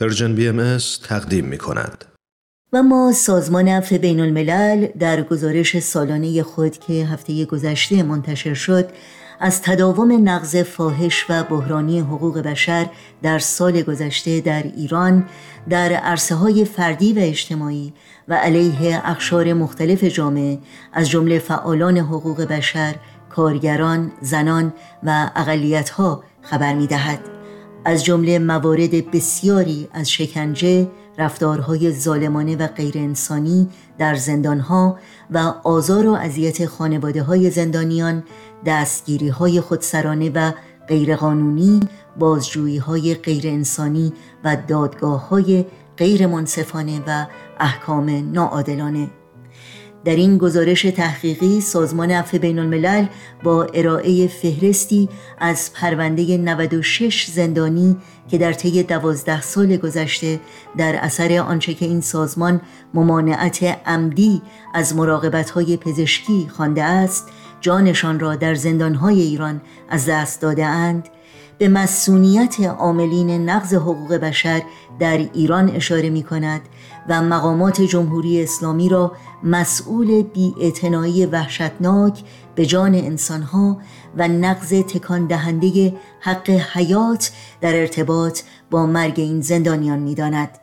Persian BM تقدیم می کند. و ما سازمان عفو بین الملل در گزارش سالانه خود که هفته گذشته منتشر شد از تداوم نقض فاحش و بحرانی حقوق بشر در سال گذشته در ایران در عرصه های فردی و اجتماعی و علیه اقشار مختلف جامعه از جمله فعالان حقوق بشر، کارگران، زنان و اقلیت‌ها خبر می‌دهد. از جمله موارد بسیاری از شکنجه، رفتارهای ظالمانه و غیر انسانی در زندانها و آزار و اذیت خانواده های زندانیان، دستگیری های خودسرانه و غیرقانونی، بازجویی های غیر انسانی و دادگاه های غیر منصفانه و احکام ناعادلانه. در این گزارش تحقیقی سازمان عفو بین الملل با ارائه فهرستی از پرونده 96 زندانی که در طی دوازده سال گذشته در اثر آنچه که این سازمان ممانعت عمدی از مراقبت های پزشکی خوانده است جانشان را در زندانهای ایران از دست داده اند. به مسئولیت عاملین نقض حقوق بشر در ایران اشاره می کند و مقامات جمهوری اسلامی را مسئول بی وحشتناک به جان انسانها و نقض تکان دهنده حق حیات در ارتباط با مرگ این زندانیان می داند.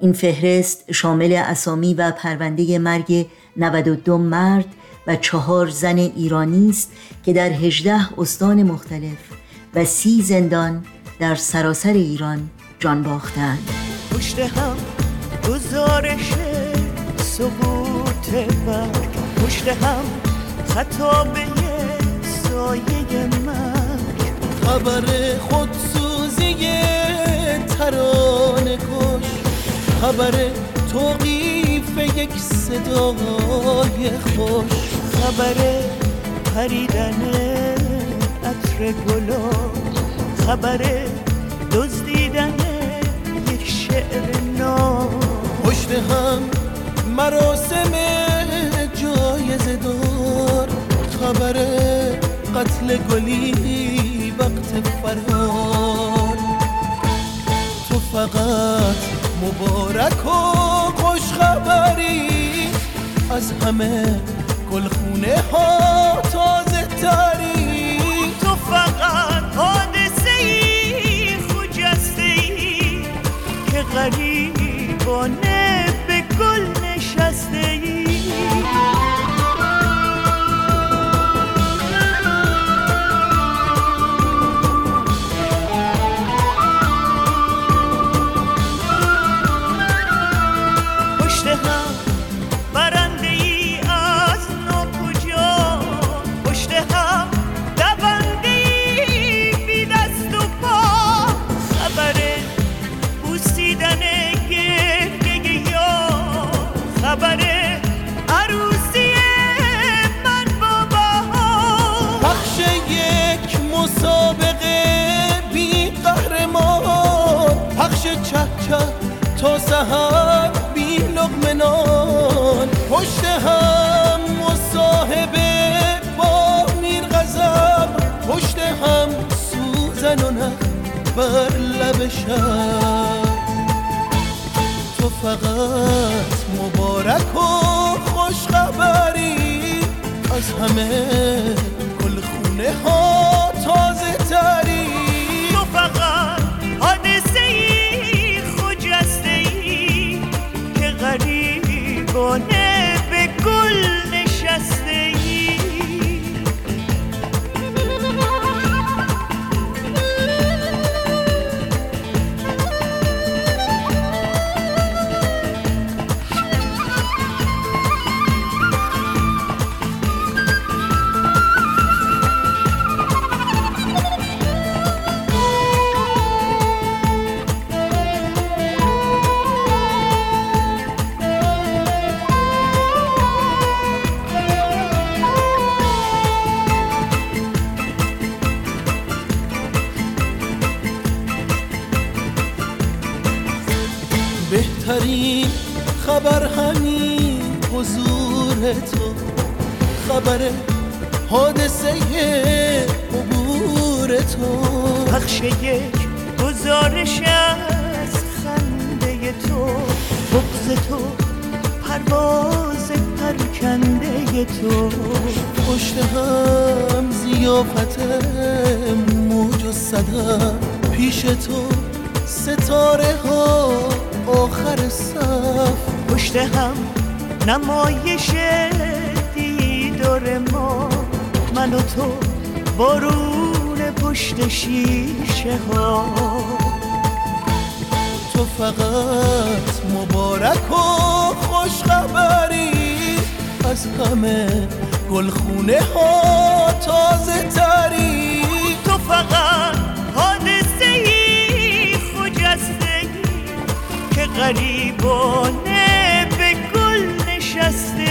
این فهرست شامل اسامی و پرونده مرگ 92 مرد و چهار زن ایرانی است که در 18 استان مختلف و سی زندان در سراسر ایران جان باختند. پشت هم گزارش سقوط برگ پشت هم خطابه سایه مرگ خبر خودسوزی ترانه کش. خبر توقیف یک صدای خوش. خبر پریدن عطر گلا خبر دزدیدن یک شعر نام پشت هم مراسم جایزه دار خبر قتل گلی وقت فرار. تو فقط مبارک و خوش خبری از همه گلخونه ها تازه تری. فقط حادثه ای خجسته ای که غریبانه سهر بی لغمنان پشت هم مصاحبه با میر غزب پشت هم سوزن و نه بر لب تو فقط مبارک و خوش خبری از همه آخرین خبر همین حضور تو. خبر حادثه عبور تو. بخش یک گزارش از خنده تو. بغز تو پرواز پرکنده تو. پشت هم زیافت موج و صدا. پیش تو ستاره ها آخر صف پشت هم نمایش دیدار ما. من و تو بارون پشت شیشه ها. تو فقط مبارک و خوش خبری از همه گلخونه ها تازه تری. تو فقط غریبانه به گل نشسته.